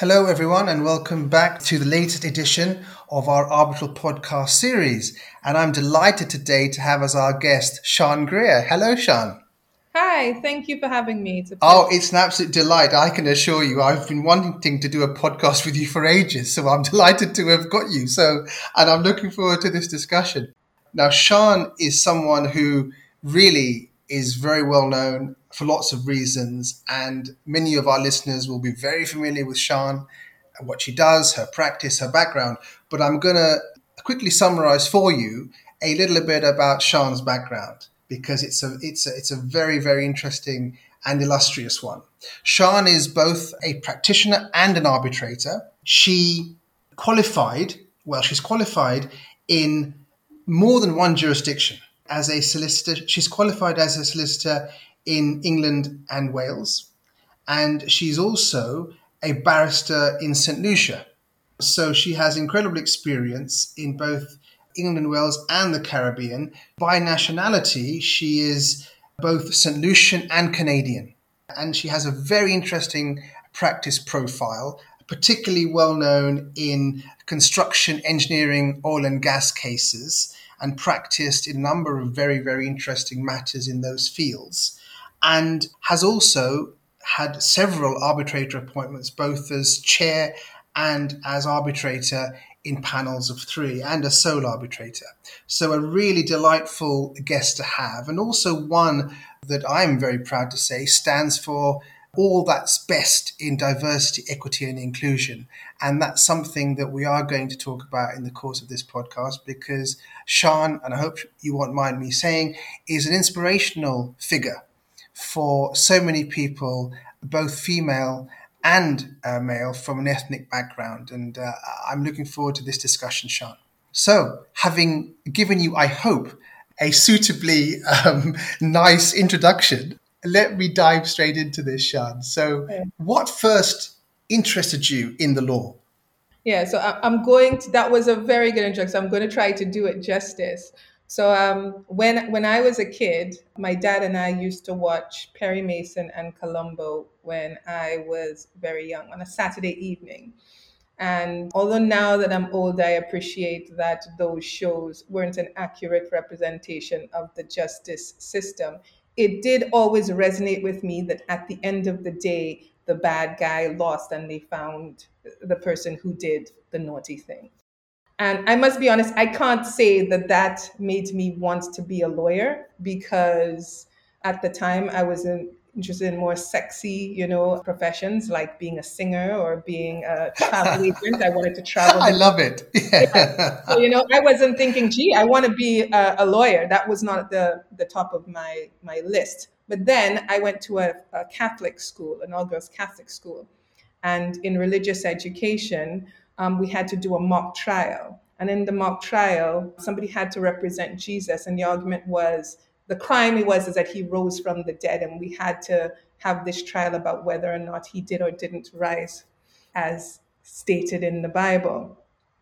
Hello, everyone, and welcome back to the latest edition of our Arbitral podcast series. And I'm delighted today to have as our guest Shan Greer. Hello, Shan. Hi, thank you for having me. It's oh, it's an absolute delight. I can assure you, I've been wanting to do a podcast with you for ages, so I'm delighted to have got you. So, and I'm looking forward to this discussion. Now, Shan is someone who really is very well known for lots of reasons, and many of our listeners will be very familiar with Shan, what she does, her practice, her background. But I'm going to quickly summarize for you a little bit about Shan's background because it's a it's a, it's a very very interesting and illustrious one. Shan is both a practitioner and an arbitrator. She qualified, well, she's qualified in more than one jurisdiction as a solicitor. She's qualified as a solicitor in England and Wales, and she's also a barrister in St. Lucia. So she has incredible experience in both England, Wales, and the Caribbean. By nationality, she is both St. Lucian and Canadian. And she has a very interesting practice profile, particularly well known in construction, engineering, oil and gas cases, and practiced in a number of very, very interesting matters in those fields. And has also had several arbitrator appointments, both as chair and as arbitrator in panels of three and a sole arbitrator. So, a really delightful guest to have, and also one that I'm very proud to say stands for all that's best in diversity, equity, and inclusion. And that's something that we are going to talk about in the course of this podcast because Shan, and I hope you won't mind me saying, is an inspirational figure for so many people, both female and uh, male from an ethnic background. And uh, I'm looking forward to this discussion, Shan. So, having given you, I hope, a suitably um, nice introduction, let me dive straight into this, Shan. So, what first interested you in the law? Yeah, so I'm going to, that was a very good introduction. I'm going to try to do it justice. So um, when when I was a kid, my dad and I used to watch Perry Mason and Columbo when I was very young on a Saturday evening. And although now that I'm old, I appreciate that those shows weren't an accurate representation of the justice system. It did always resonate with me that at the end of the day, the bad guy lost and they found the person who did the naughty thing. And I must be honest, I can't say that that made me want to be a lawyer because at the time I was in, interested in more sexy, you know, professions like being a singer or being a travel agent. I wanted to travel. I love it. Yeah. yeah. So, you know, I wasn't thinking, gee, I want to be a, a, lawyer. That was not the, the top of my, my list. But then I went to a, a Catholic school, an all girls Catholic school. And in religious education, um, we had to do a mock trial. And in the mock trial, somebody had to represent Jesus. And the argument was the crime it was is that he rose from the dead. And we had to have this trial about whether or not he did or didn't rise as stated in the Bible.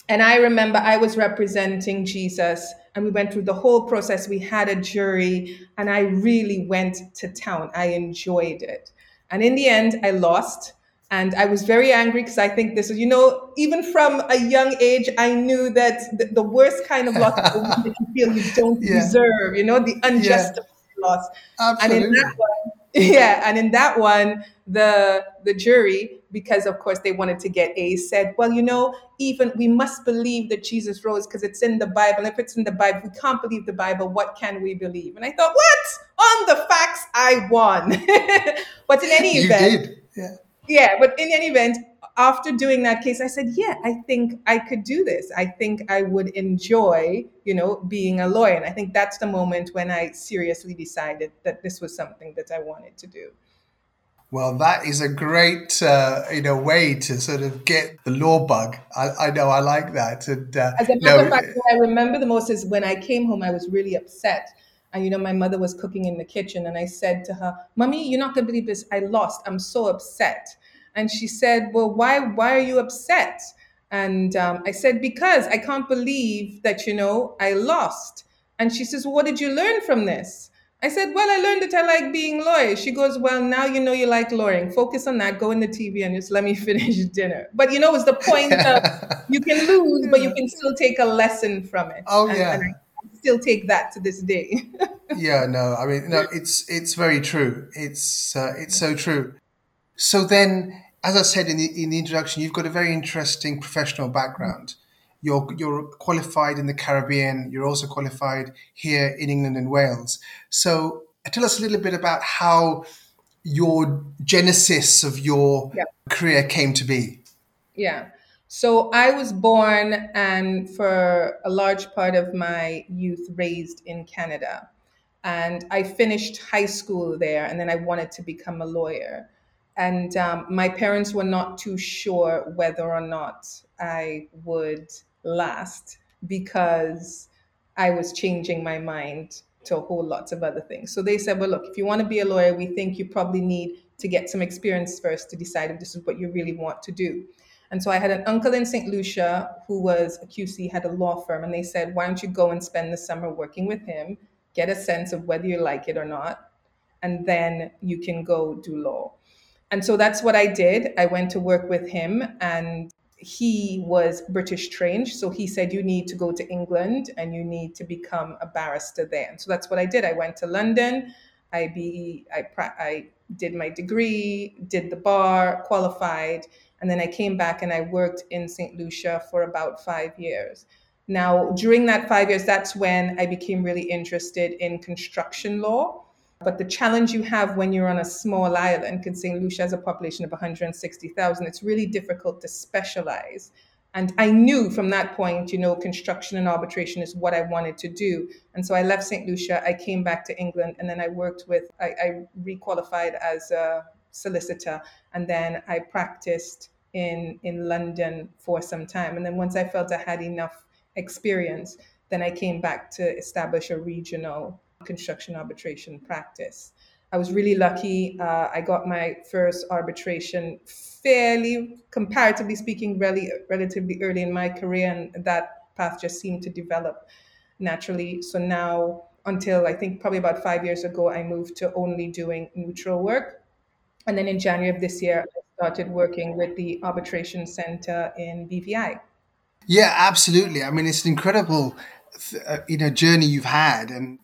And I remember I was representing Jesus and we went through the whole process. We had a jury and I really went to town. I enjoyed it. And in the end, I lost. And I was very angry because I think this is, you know, even from a young age, I knew that the, the worst kind of loss that you feel you don't yeah. deserve, you know, the unjustified yeah. loss. Absolutely. And in that one, yeah, and in that one, the the jury, because of course they wanted to get A, said, well, you know, even we must believe that Jesus rose because it's in the Bible. If it's in the Bible, we can't believe the Bible. What can we believe? And I thought, what? On the facts, I won. but in any event, you did. Yeah yeah, but in any event, after doing that case, I said, yeah, I think I could do this. I think I would enjoy, you know, being a lawyer. And I think that's the moment when I seriously decided that this was something that I wanted to do. Well, that is a great, uh, you know, way to sort of get the law bug. I, I know, I like that. And uh, as a matter no, of fact, what I remember the most is when I came home, I was really upset. And you know, my mother was cooking in the kitchen, and I said to her, "Mommy, you're not gonna believe this. I lost. I'm so upset." And she said, "Well, why? Why are you upset?" And um, I said, "Because I can't believe that you know I lost." And she says, well, "What did you learn from this?" I said, Well, I learned that I like being loyal. She goes, Well, now you know you like lawyering. Focus on that. Go in the TV and just let me finish dinner. But you know, it's the point of you can lose, but you can still take a lesson from it. Oh, and, yeah. And I still take that to this day. yeah, no, I mean, no, it's it's very true. It's uh, it's so true. So then, as I said in the in the introduction, you've got a very interesting professional background. You're, you're qualified in the Caribbean. You're also qualified here in England and Wales. So tell us a little bit about how your genesis of your yeah. career came to be. Yeah. So I was born and for a large part of my youth raised in Canada. And I finished high school there and then I wanted to become a lawyer. And um, my parents were not too sure whether or not I would last because I was changing my mind to a whole lot of other things. So they said, well, look, if you want to be a lawyer, we think you probably need to get some experience first to decide if this is what you really want to do. And so I had an uncle in St. Lucia who was a QC, had a law firm, and they said, why don't you go and spend the summer working with him, get a sense of whether you like it or not, and then you can go do law. And so that's what I did. I went to work with him and he was British trained. So he said, You need to go to England and you need to become a barrister there. And so that's what I did. I went to London. I, be, I, I did my degree, did the bar, qualified. And then I came back and I worked in St. Lucia for about five years. Now, during that five years, that's when I became really interested in construction law. But the challenge you have when you're on a small island, because St. Lucia has a population of 160,000, it's really difficult to specialize. And I knew from that point, you know, construction and arbitration is what I wanted to do. And so I left St. Lucia, I came back to England, and then I worked with, I, I requalified as a solicitor, and then I practiced in, in London for some time. And then once I felt I had enough experience, then I came back to establish a regional construction arbitration practice. I was really lucky. Uh, I got my first arbitration fairly, comparatively speaking, really, relatively early in my career, and that path just seemed to develop naturally. So now, until I think probably about five years ago, I moved to only doing neutral work. And then in January of this year, I started working with the Arbitration Center in BVI. Yeah, absolutely. I mean, it's an incredible, uh, you know, journey you've had, and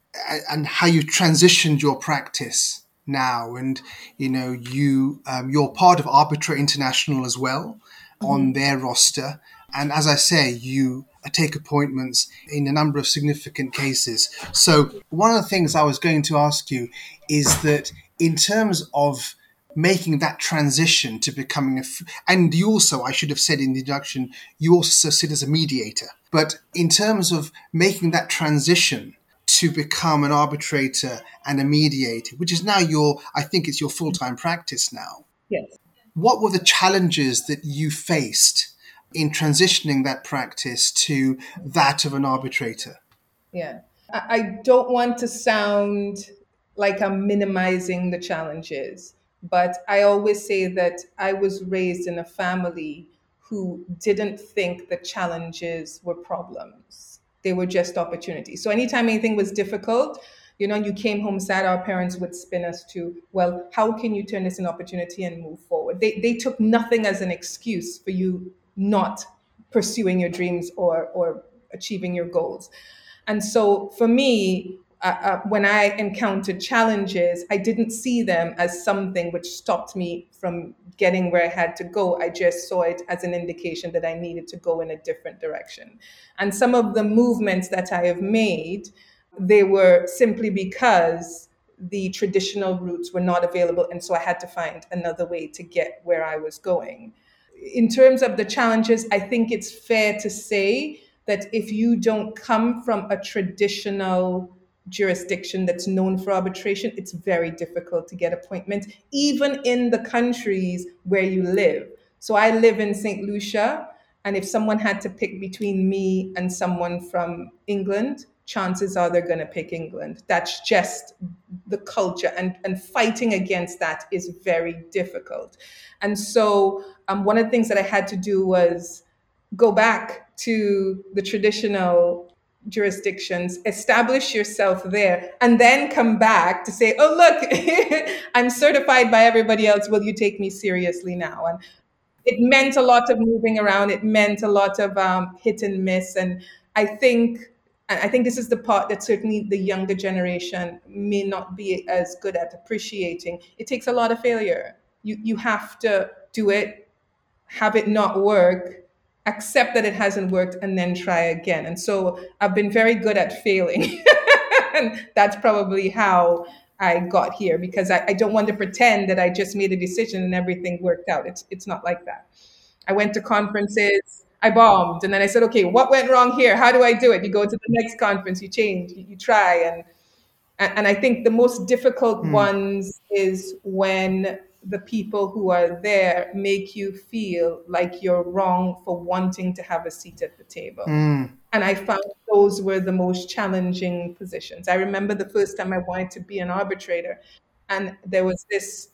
and how you transitioned your practice now. And you know you um, you're part of arbitra international as well mm-hmm. on their roster. And as i say you take appointments in a number of significant cases. So one of the things i was going to ask you is that in terms of making that transition to becoming a f- and you also i should have said in the introduction you also sit as a mediator. But in terms of making that transition to become an arbitrator and a mediator, which is now your, I think it's your full time practice now. Yes. What were the challenges that you faced in transitioning that practice to that of an arbitrator? Yeah. I don't want to sound like I'm minimizing the challenges, but I always say that I was raised in a family who didn't think the challenges were problems they were just opportunities. So anytime anything was difficult, you know, you came home sad, our parents would spin us to, well, how can you turn this an opportunity and move forward? They, they took nothing as an excuse for you not pursuing your dreams or, or achieving your goals. And so for me, uh, uh, when I encountered challenges, I didn't see them as something which stopped me from getting where I had to go. I just saw it as an indication that I needed to go in a different direction. And some of the movements that I have made, they were simply because the traditional routes were not available. And so I had to find another way to get where I was going. In terms of the challenges, I think it's fair to say that if you don't come from a traditional jurisdiction that's known for arbitration, it's very difficult to get appointments, even in the countries where you live. So I live in St. Lucia, and if someone had to pick between me and someone from England, chances are they're going to pick England. That's just the culture, and, and fighting against that is very difficult. And so, um, one of the things that I had to do was go back to the traditional jurisdictions, establish yourself there, and then come back to say, oh, look, I'm certified by everybody else. Will you take me seriously now? And it meant a lot of moving around. It meant a lot of um, hit and miss. And I think, and I think this is the part that certainly the younger generation may not be as good at appreciating. It takes a lot of failure. You you have to do it, have it not work, accept that it hasn't worked and then try again. And so I've been very good at failing. and that's probably how I got here because I, I, don't want to pretend that I just made a decision and everything worked out. It's it's not like that. I went to conferences, I bombed, and then I said, okay, what went wrong here? How do I do it? You go to the next conference, you change, you, you try, and and I think the most difficult mm. ones is when the people who are there make you feel like you're wrong for wanting to have a seat at the table. Mm. And I found those were the most challenging positions. I remember the first time I wanted to be an arbitrator, and there was this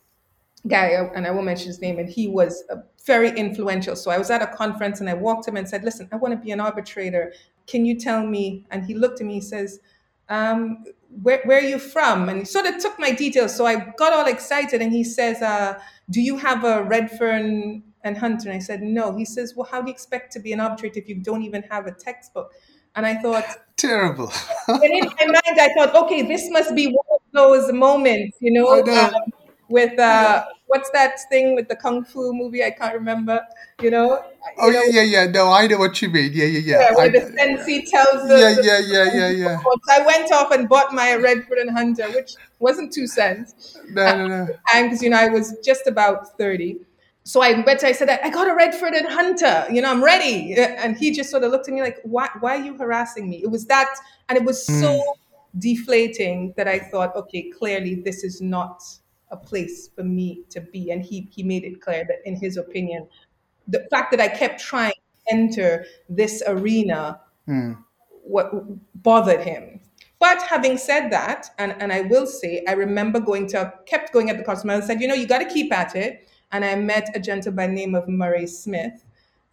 guy, and I won't mention his name, and he was very influential. So I was at a conference and I walked him and said, Listen, I want to be an arbitrator. Can you tell me? And he looked at me, he says, um, where, where are you from? And he sort of took my details. So I got all excited and he says, uh, do you have a Redfern and Hunter? And I said, no. He says, well, how do you expect to be an arbitrator if you don't even have a textbook? And I thought, terrible. and in my mind, I thought, okay, this must be one of those moments, you know, know. Um, with uh, what's that thing with the kung fu movie? I can't remember. You know. Oh you know, yeah, yeah, yeah. No, I know what you mean. Yeah, yeah, yeah. Yeah, where I, the sensei tells the yeah, yeah, yeah, yeah, yeah. I went off and bought my Redfern and Hunter, which wasn't two cents. No, no, no. And because you know I was just about thirty. So I went. I said, I got a Redfern and Hunter. You know, I'm ready. And he just sort of looked at me like, why? Why are you harassing me? It was that, and it was so mm. deflating that I thought, okay, clearly this is not a place for me to be. And he he made it clear that in his opinion, the fact that I kept trying to enter this arena mm. what bothered him. But having said that, and, and I will say, I remember going to kept going at the customer and said, you know, you got to keep at it. And I met a gentleman by the name of Murray Smith,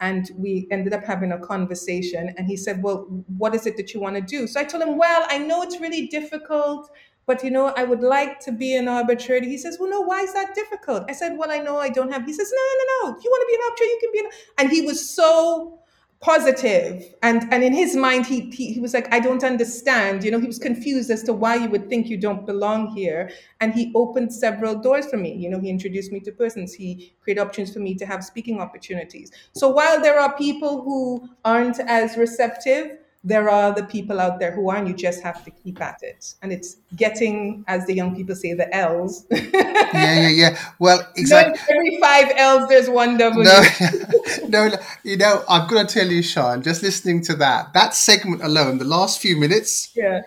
and we ended up having a conversation. And he said, well, what is it that you want to do? So I told him, well, I know it's really difficult but you know, I would like to be an arbitrator. He says, Well, no, why is that difficult? I said, Well, I know I don't have. He says, No, no, no, no. You want to be an arbitrator, you can be an. And he was so positive and and in his mind he, he he was like i don't understand you know he was confused as to why you would think you don't belong here and he opened several doors for me you know he introduced me to persons he created opportunities for me to have speaking opportunities so while there are people who aren't as receptive there are the people out there who aren't. You just have to keep at it. And it's getting, as the young people say, the L's. yeah, yeah, yeah. Well, exactly. No, every five L's, there's one W. No, no, you know, I've got to tell you, Shan, just listening to that, that segment alone, the last few minutes. Yeah.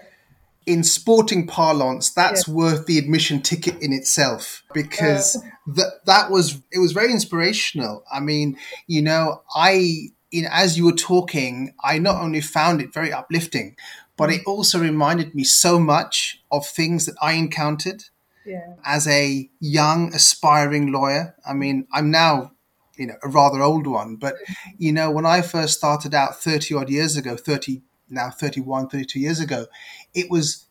In sporting parlance, that's yeah. worth the admission ticket in itself because uh, that that was it was very inspirational. I mean, you know, I you know, as you were talking, I not only found it very uplifting, but it mm. also reminded me so much of things that I encountered yeah. as a young, aspiring lawyer. I mean, I'm now, you know, a rather old one, but, mm. you know, when I first started out 30 odd years ago, 30, now 31, 32 years ago, it was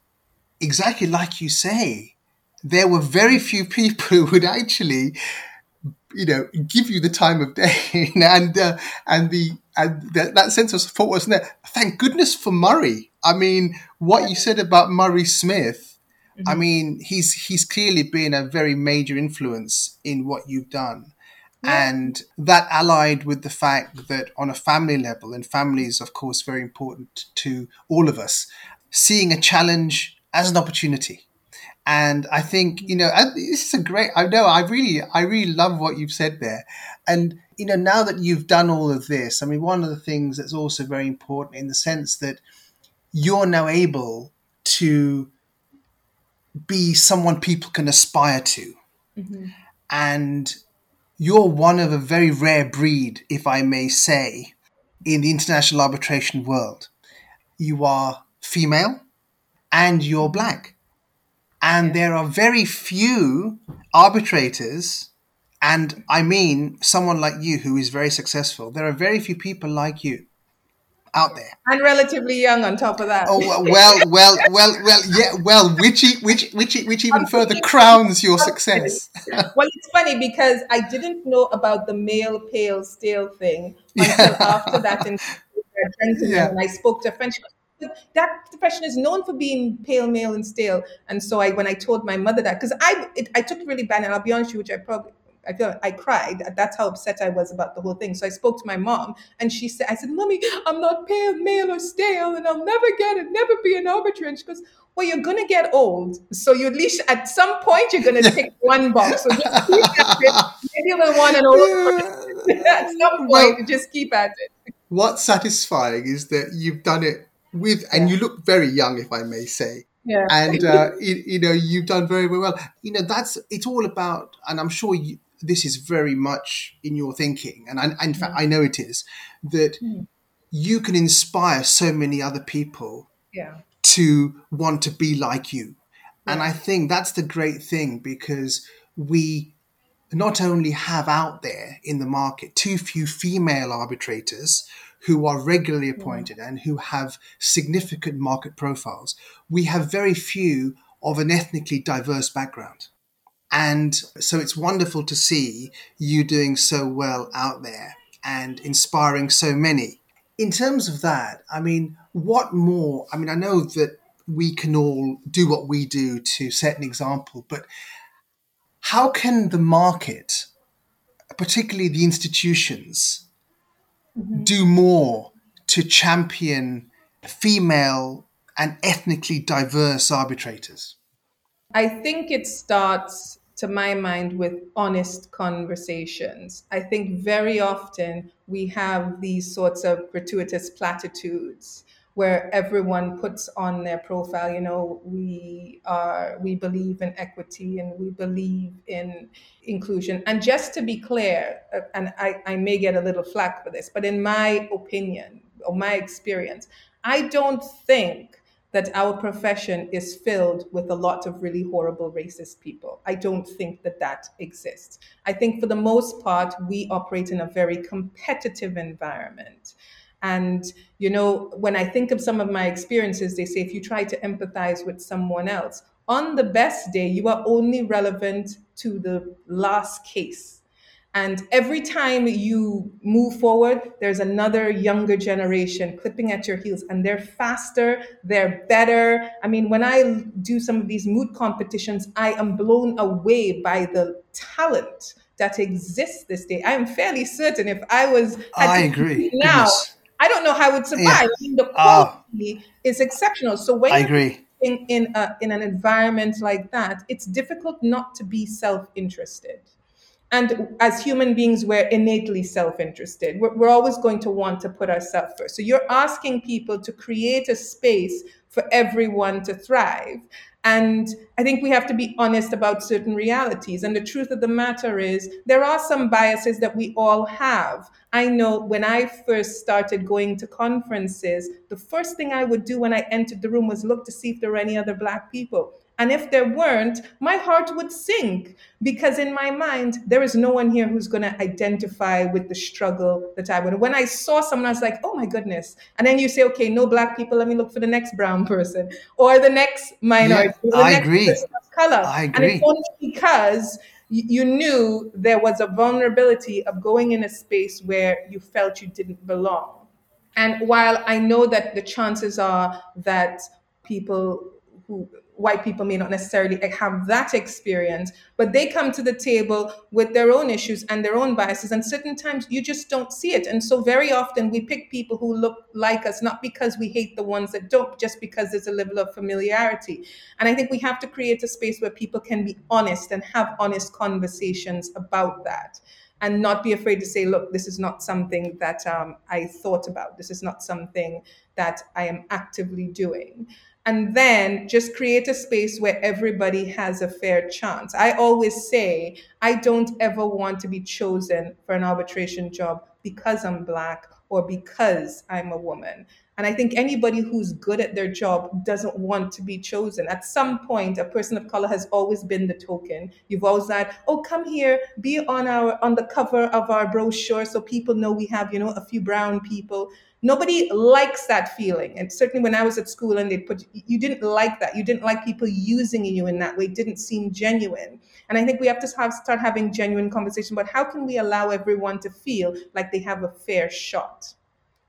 exactly like you say. There were very few people who would actually you know, give you the time of day, and uh, and the and the, that sense of support wasn't there. Thank goodness for Murray. I mean, what you said about Murray Smith. Mm-hmm. I mean, he's he's clearly been a very major influence in what you've done. Yeah. And that allied with the fact that on a family level, and family is of course very important to all of us, seeing a challenge as an opportunity and I think, you know, this is a great, I know, I really, I really love what you've said there. And, you know, now that you've done all of this, I mean, one of the things that's also very important in the sense that you're now able to be someone people can aspire to. Mm-hmm. And you're one of a very rare breed, if I may say, in the international arbitration world. You are female and you're black. And there are very few arbitrators, and I mean someone like you who is very successful. There are very few people like you out there. And relatively young on top of that. Oh well, well, well, well, well yeah, well, which which which which even further crowns your success. well, it's funny because I didn't know about the male pale stale thing until Yeah. after that in Yeah. and I spoke to a friend. She goes, that profession is known for being pale, male, and stale. And so I, when I told my mother that, because I, it, I took it really bad, and I'll be honest with you, which I probably, I feel, I cried. That's how upset I was about the whole thing. So I spoke to my mom, and she said, I said, "Mommy, I'm not pale, male, or stale, and I'll never get it, never be an arbitrator." And she goes, well, you're gonna get old, so you at least at some point you're gonna tick one box. So just keep at it. Maybe you'll want an old. at some point, Well- just keep at it. What's satisfying is that you've done it with, and you look very young, if I may say. Yeah. and uh, you, you know you've done very very well you know that's it's all about and i'm sure you, this is very much in your thinking and I, in fact i know it is that Mm. you can inspire so many other people yeah. to want to be like you and i think that's the great thing because we not only have out there in the market too few female arbitrators who are regularly appointed and who have significant market profiles, we have very few of an ethnically diverse background. And so it's wonderful to see you doing so well out there and inspiring so many. In terms of that, I mean, what more? I mean, I know that we can all do what we do to set an example, but how can the market, particularly the institutions, Mm-hmm. do more to champion female and ethnically diverse arbitrators? I think it starts, to my mind, with honest conversations. I think very often we have these sorts of gratuitous platitudes where everyone puts on their profile, you know, we are, we believe in equity and we believe in inclusion. And just to be clear, uh, and I, I may get a little flack for this, but in my opinion or my experience, I don't think that our profession is filled with a lot of really horrible racist people. I don't think that that exists. I think for the most part, we operate in a very competitive environment. And, you know, when I think of some of my experiences, they say if you try to empathize with someone else, on the best day, you are only relevant to the last case. And every time you move forward, there's another younger generation clipping at your heels, and they're faster, they're better. I mean, when I do some of these moot competitions, I am blown away by the talent that exists this day. I am fairly certain if I was I agree. now, Goodness. I don't know how I would survive. Yeah. I mean, the Ah. quality is exceptional. So when I you're agree. in in, a, in an environment like that, it's difficult not to be self-interested. And as human beings, we're innately self interested. We're, we're always going to want to put ourselves first. So you're asking people to create a space for everyone to thrive. And I think we have to be honest about certain realities. And the truth of the matter is, there are some biases that we all have. I know when I first started going to conferences, the first thing I would do when I entered the room was look to see if there were any other Black people. And if there weren't, my heart would sink because in my mind, there is no one here who's going to identify with the struggle that I would. When I saw someone, I was like, oh my goodness. And then you say, okay, no black people, let me look for the next brown person or the next minority. Yeah, or the I next agree. color. I agree. And it's only because you knew there was a vulnerability of going in a space where you felt you didn't belong. And while I know that the chances are that people who white people may not necessarily have that experience, but they come to the table with their own issues and their own biases. And certain times you just don't see it. And so very often we pick people who look like us, not because we hate the ones that don't, just because there's a level of familiarity. And I think we have to create a space where people can be honest and have honest conversations about that. and not be afraid to say, look, this is not something that um, I thought about. This is not something that I am actively doing. And then just create a space where everybody has a fair chance. I always say, I don't ever want to be chosen for an arbitration job because I'm Black or because I'm a woman. And I think anybody who's good at their job doesn't want to be chosen. At some point, a person of color has always been the token. You've always said, "Oh, come here, be on our on the cover of our brochure, so people know we have, you know, a few brown people." Nobody likes that feeling, and certainly when I was at school and they put you didn't like that. You didn't like people using you in that way. It didn't seem genuine. And I think we have to have, start having genuine conversation about how can we allow everyone to feel like they have a fair shot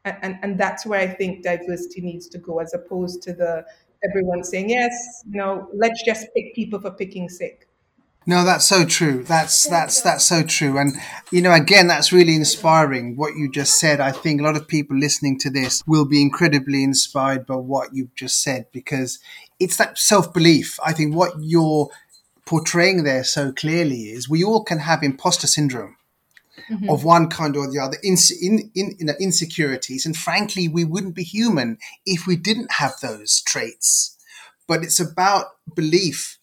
and, and, and that's where I think diversity needs to go, as opposed to the everyone saying yes, you know, let's just pick people for picking sake. No, that's so true. That's that's that's so true. And you know, again, that's really inspiring. What you just said. I think a lot of people listening to this will be incredibly inspired by what you've just said because it's that self belief. I think what you're portraying there so clearly is we all can have imposter syndrome mm-hmm. of one kind or the other, in, in, in, in insecurities. And frankly, we wouldn't be human if we didn't have those traits. But it's about belief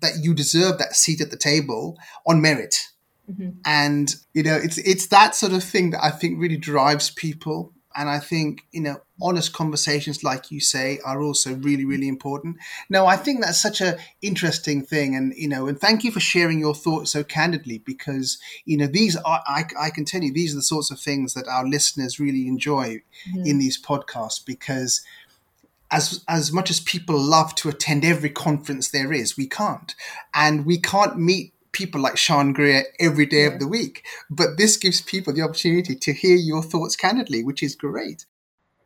that you deserve that seat at the table on merit. Mm-hmm. And you know, it's it's that sort of thing that I think really drives people and I think, you know, honest conversations, like you say, are also really, really important. No, I think that's such an interesting thing. And, you know, and thank you for sharing your thoughts so candidly because, you know, these are, I, I can tell you, these are the sorts of things that our listeners really enjoy mm-hmm. in these podcasts because as as much as people love to attend every conference there is, we can't, and we can't meet people like Shan Greer every day yeah. of the week. But this gives people the opportunity to hear your thoughts candidly, which is great.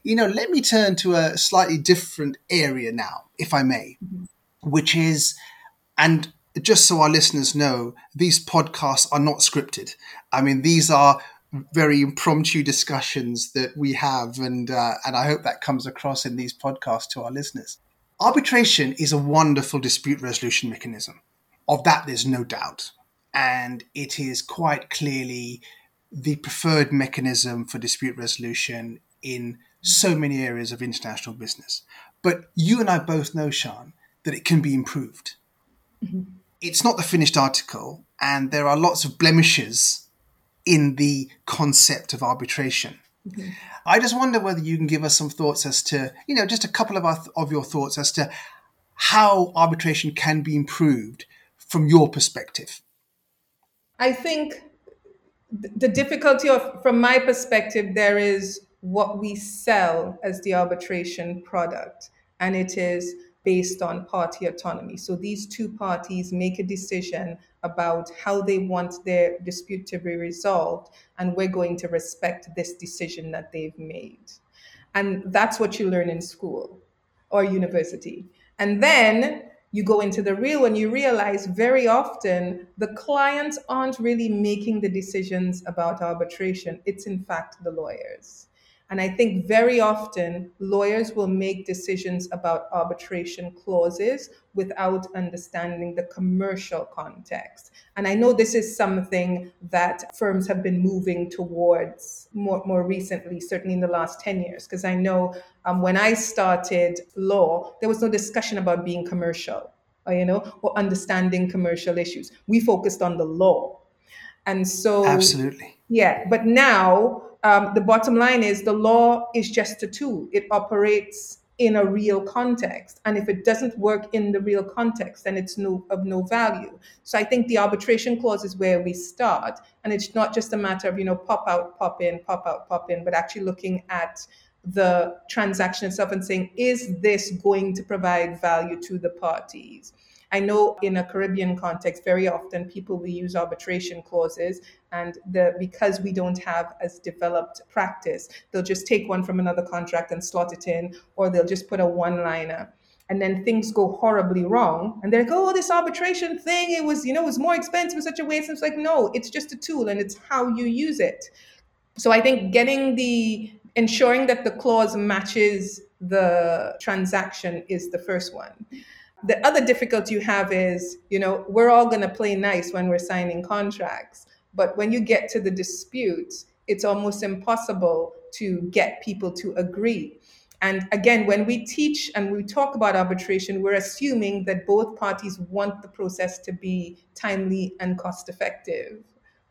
You know, let me turn to a slightly different area now, if I may, mm-hmm. which is, and just so our listeners know, these podcasts are not scripted. I mean, these are very impromptu discussions that we have, and uh, and I hope that comes across in these podcasts to our listeners. Arbitration is a wonderful dispute resolution mechanism. Of that, there's no doubt. And it is quite clearly the preferred mechanism for dispute resolution in so many areas of international business. But you and I both know, Shan, that it can be improved. Mm-hmm. It's not the finished article, and there are lots of blemishes in the concept of arbitration. Mm-hmm. I just wonder whether you can give us some thoughts as to, you know, just a couple of, our, of your thoughts as to how arbitration can be improved from your perspective? I think the difficulty of, from my perspective, there is what we sell as the arbitration product, and it is based on party autonomy. So these two parties make a decision about how they want their dispute to be resolved, and we're going to respect this decision that they've made. And that's what you learn in school or university. And then you go into the real and you realize very often the clients aren't really making the decisions about arbitration. It's in fact the lawyers. And I think very often lawyers will make decisions about arbitration clauses without understanding the commercial context. And I know this is something that firms have been moving towards more, more recently, certainly in the last 10 years, because I know um, when I started law, there was no discussion about being commercial, or, you know, or understanding commercial issues. We focused on the law. And so, absolutely. Yeah. But now, um, the bottom line is the law is just a tool, it operates in a real context. And if it doesn't work in the real context, then it's no, of no value. So I think the arbitration clause is where we start. And it's not just a matter of, you know, pop out, pop in, pop out, pop in, but actually looking at the transaction itself and saying, is this going to provide value to the parties? I know in a Caribbean context, very often people will use arbitration clauses, and the because we don't have as developed practice, they'll just take one from another contract and slot it in, or they'll just put a one-liner. And then things go horribly wrong, and they're like, "Oh, this arbitration thing, it was, you know, it was more expensive, such a waste." And it's like, no, it's just a tool, and it's how you use it. So I think getting the ensuring that the clause matches the transaction is the first one the other difficulty you have is, you know, we're all going to play nice when we're signing contracts. But when you get to the disputes, it's almost impossible to get people to agree. And again, when we teach and we talk about arbitration, we're assuming that both parties want the process to be timely and cost effective.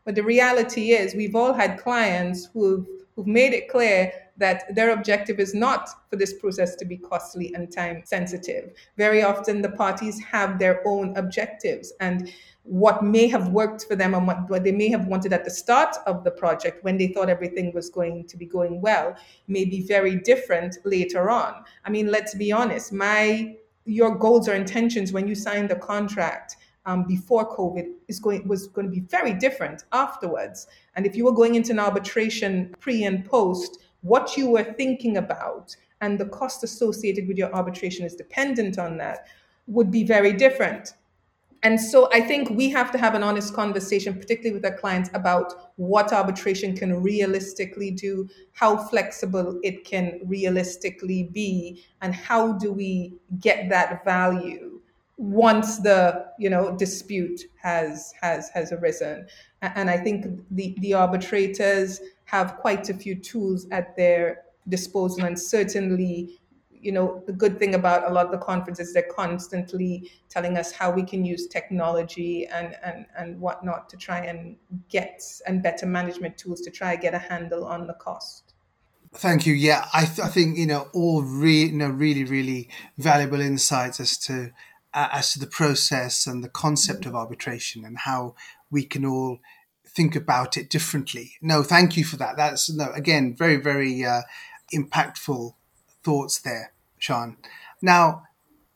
But the reality is, we've all had clients who've, who've made it clear that their objective is not for this process to be costly and time sensitive. Very often, the parties have their own objectives. And what may have worked for them and what, what, they may have wanted at the start of the project when they thought everything was going to be going well may be very different later on. I mean, let's be honest, my your goals or intentions when you signed the contract um, before COVID is going was going to be very different afterwards. And if you were going into an arbitration pre and post, what you were thinking about and the cost associated with your arbitration is dependent on that would be very different. And so I think we have to have an honest conversation, particularly with our clients, about what arbitration can realistically do, how flexible it can realistically be, and how do we get that value once the you know dispute has has has arisen. And I think the, the arbitrators have quite a few tools at their disposal and certainly you know, the good thing about a lot of the conferences, they're constantly telling us how we can use technology and, and, and whatnot to try and get and better management tools to try and get a handle on the cost. Thank you. Yeah, I, th- I think you know all re- you know really really valuable insights as to uh, as to the process and the concept of arbitration and how we can all think about it differently. No, thank you for that. That's no again very very uh, impactful thoughts there. Shan. Now,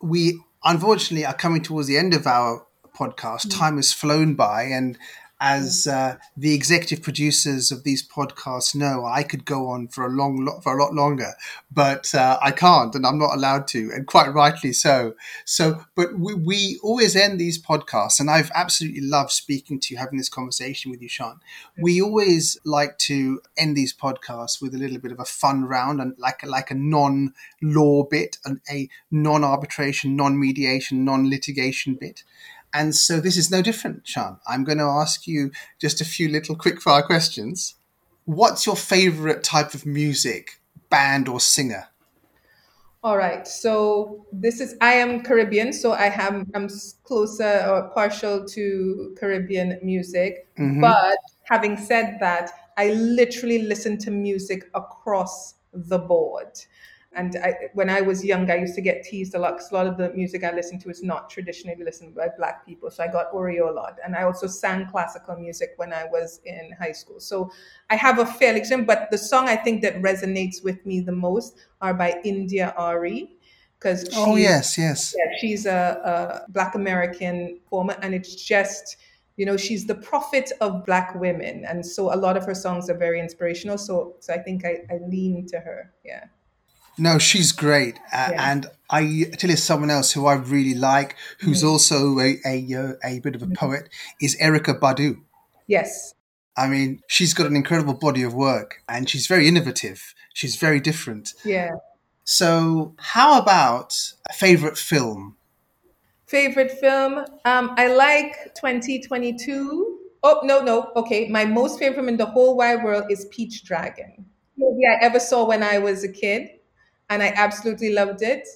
we unfortunately are coming towards the end of our podcast. Mm. Time has flown by, and as uh, the executive producers of these podcasts know, I could go on for a long, lot, for a lot longer, but uh, I can't, and I'm not allowed to, and quite rightly so. So, but we, we always end these podcasts, and I've absolutely loved speaking to you, having this conversation with you, Shan. We always like to end these podcasts with a little bit of a fun round, and like like a non-law bit, and a non-arbitration, non-mediation, non-litigation bit. And so this is no different, Shan. I'm going to ask you just a few little quickfire questions. What's your favorite type of music, band or singer? All right. So this is I am Caribbean, so I have I'm closer or partial to Caribbean music. Mm-hmm. But having said that, I literally listen to music across the board. And I, when I was young, I used to get teased a lot because a lot of the music I listen to is not traditionally listened by Black people. So I got Oreo a lot. And I also sang classical music when I was in high school. So I have a fairly, example, but the song I think that resonates with me the most are by India.Arie. because oh yes yes yeah, she's a, a black american performer and it's just you know she's the prophet of black women and so a lot of her songs are very inspirational so so i think i, I lean to her yeah no, she's great, uh, yeah. and I tell you someone else who I really like, who's mm-hmm. also a a, uh, a bit of a mm-hmm. poet, is Erykah Badu. Yes, I mean she's got an incredible body of work, and she's very innovative. She's very different. Yeah. So, how about a favorite film? Favorite film? Um, I like 2022. Oh no, no. Okay, my most favorite film in the whole wide world is Pete's Dragon. Movie I ever saw when I was a kid and I absolutely loved it.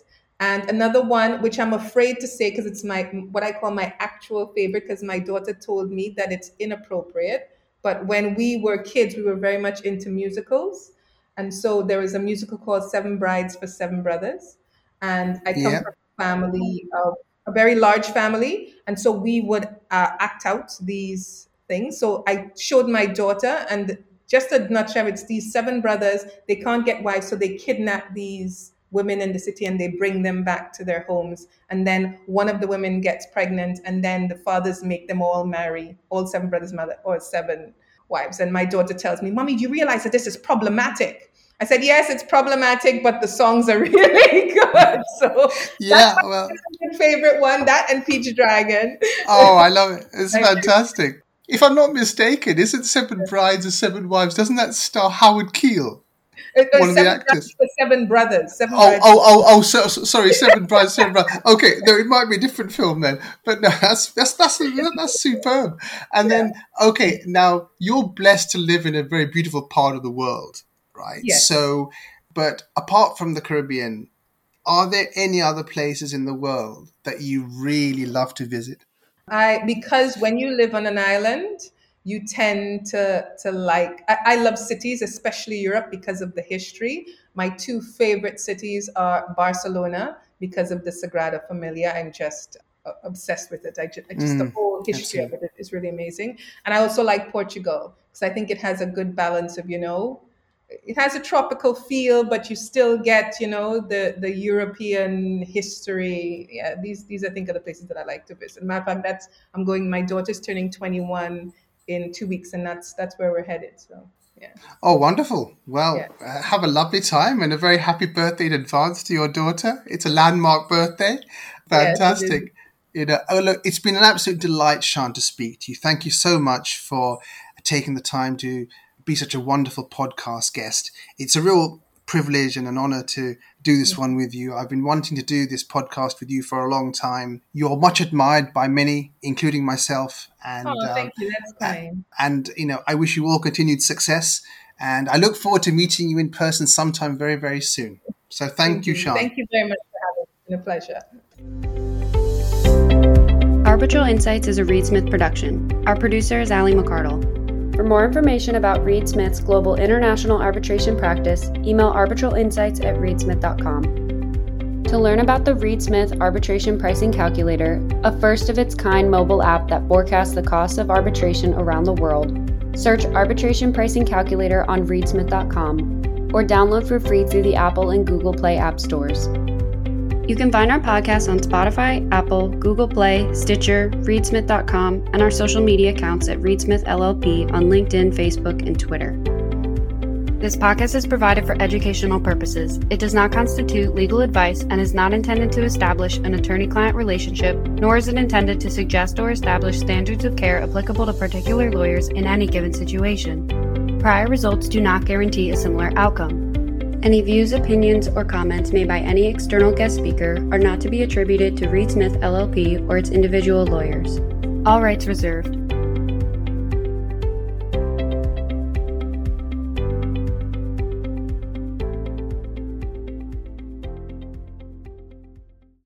And another one, which I'm afraid to say because it's my what I call my actual favorite, because my daughter told me that it's inappropriate. But when we were kids, we were very much into musicals. And so there was a musical called Seven Brides for Seven Brothers. And I come from a family of a very large family. And so we would uh, act out these things. So I showed my daughter, and just a nutshell, it's these seven brothers. They can't get wives, so they kidnap these women in the city and they bring them back to their homes. And then one of the women gets pregnant, and then the fathers make them all marry, all seven brothers, mother, or seven wives. And my daughter tells me, Mommy, do you realize that this is problematic? I said, yes, it's problematic, but the songs are really good. So yeah, well, favorite one, that and Pete's Dragon. Oh, I love it. It's fantastic if I'm not mistaken, isn't Seven Brides or Seven Wives? Doesn't that star Howard Keel? one of the actors. Seven Brothers. oh, oh, oh, oh so, so, sorry, Seven Brides, Seven Brothers. Okay, no, it might be a different film then, but no, that's that's that's that's superb. And yeah. then, okay, now you're blessed to live in a very beautiful part of the world, right? Yes. So, but apart from the Caribbean, are there any other places in the world that you really love to visit? I because when you live on an island you tend to to like I, I, love cities especially europe because of the history. My two favorite cities are barcelona because of the sagrada familia. I'm just uh, obsessed with it. I just, I just mm, the whole history of it is really amazing. And i also like portugal because i think it has a good balance of you know it has a tropical feel but you still get you know the the european history yeah these these i think are the places that i like to visit matter of fact that's i'm going my daughter's turning 21 in two weeks, and that's that's where we're headed. So. Yeah. Oh, wonderful. Well, yeah. uh, have a lovely time and a very happy birthday in advance to your daughter. It's a landmark birthday. Fantastic. Yes, you know, oh, look, it's been an absolute delight, Shan, to speak to you. Thank you so much for taking the time to be such a wonderful podcast guest. It's a real privilege and an honor to do this one with you. I've been wanting to do this podcast with you for a long time. You're much admired by many, including myself. And, oh, thank uh, you. That's kind. And, you know, I wish you all continued success. And I look forward to meeting you in person sometime very, very soon. So thank, thank you, Shan. Thank you very much for having me. It's been a pleasure. Arbitral Insights is a Reed Smith production. Our producer is Ali McCardle. For more information about Reed Smith's global international arbitration practice, email arbitralinsights at reedsmith.com. To learn about the Reed Smith Arbitration Pricing Calculator, a first of its kind mobile app that forecasts the costs of arbitration around the world, search Arbitration Pricing Calculator on reedsmith.com or download for free through the Apple and Google Play app stores. You can find our podcast on Spotify, Apple, Google Play, Stitcher, reedsmith.com, and our social media accounts at Reedsmith LLP on LinkedIn, Facebook, and Twitter. This podcast is provided for educational purposes. It does not constitute legal advice and is not intended to establish an attorney client relationship, nor is it intended to suggest or establish standards of care applicable to particular lawyers in any given situation. Prior results do not guarantee a similar outcome. Any views, opinions, or comments made by any external guest speaker are not to be attributed to Reed Smith LLP or its individual lawyers. All rights reserved.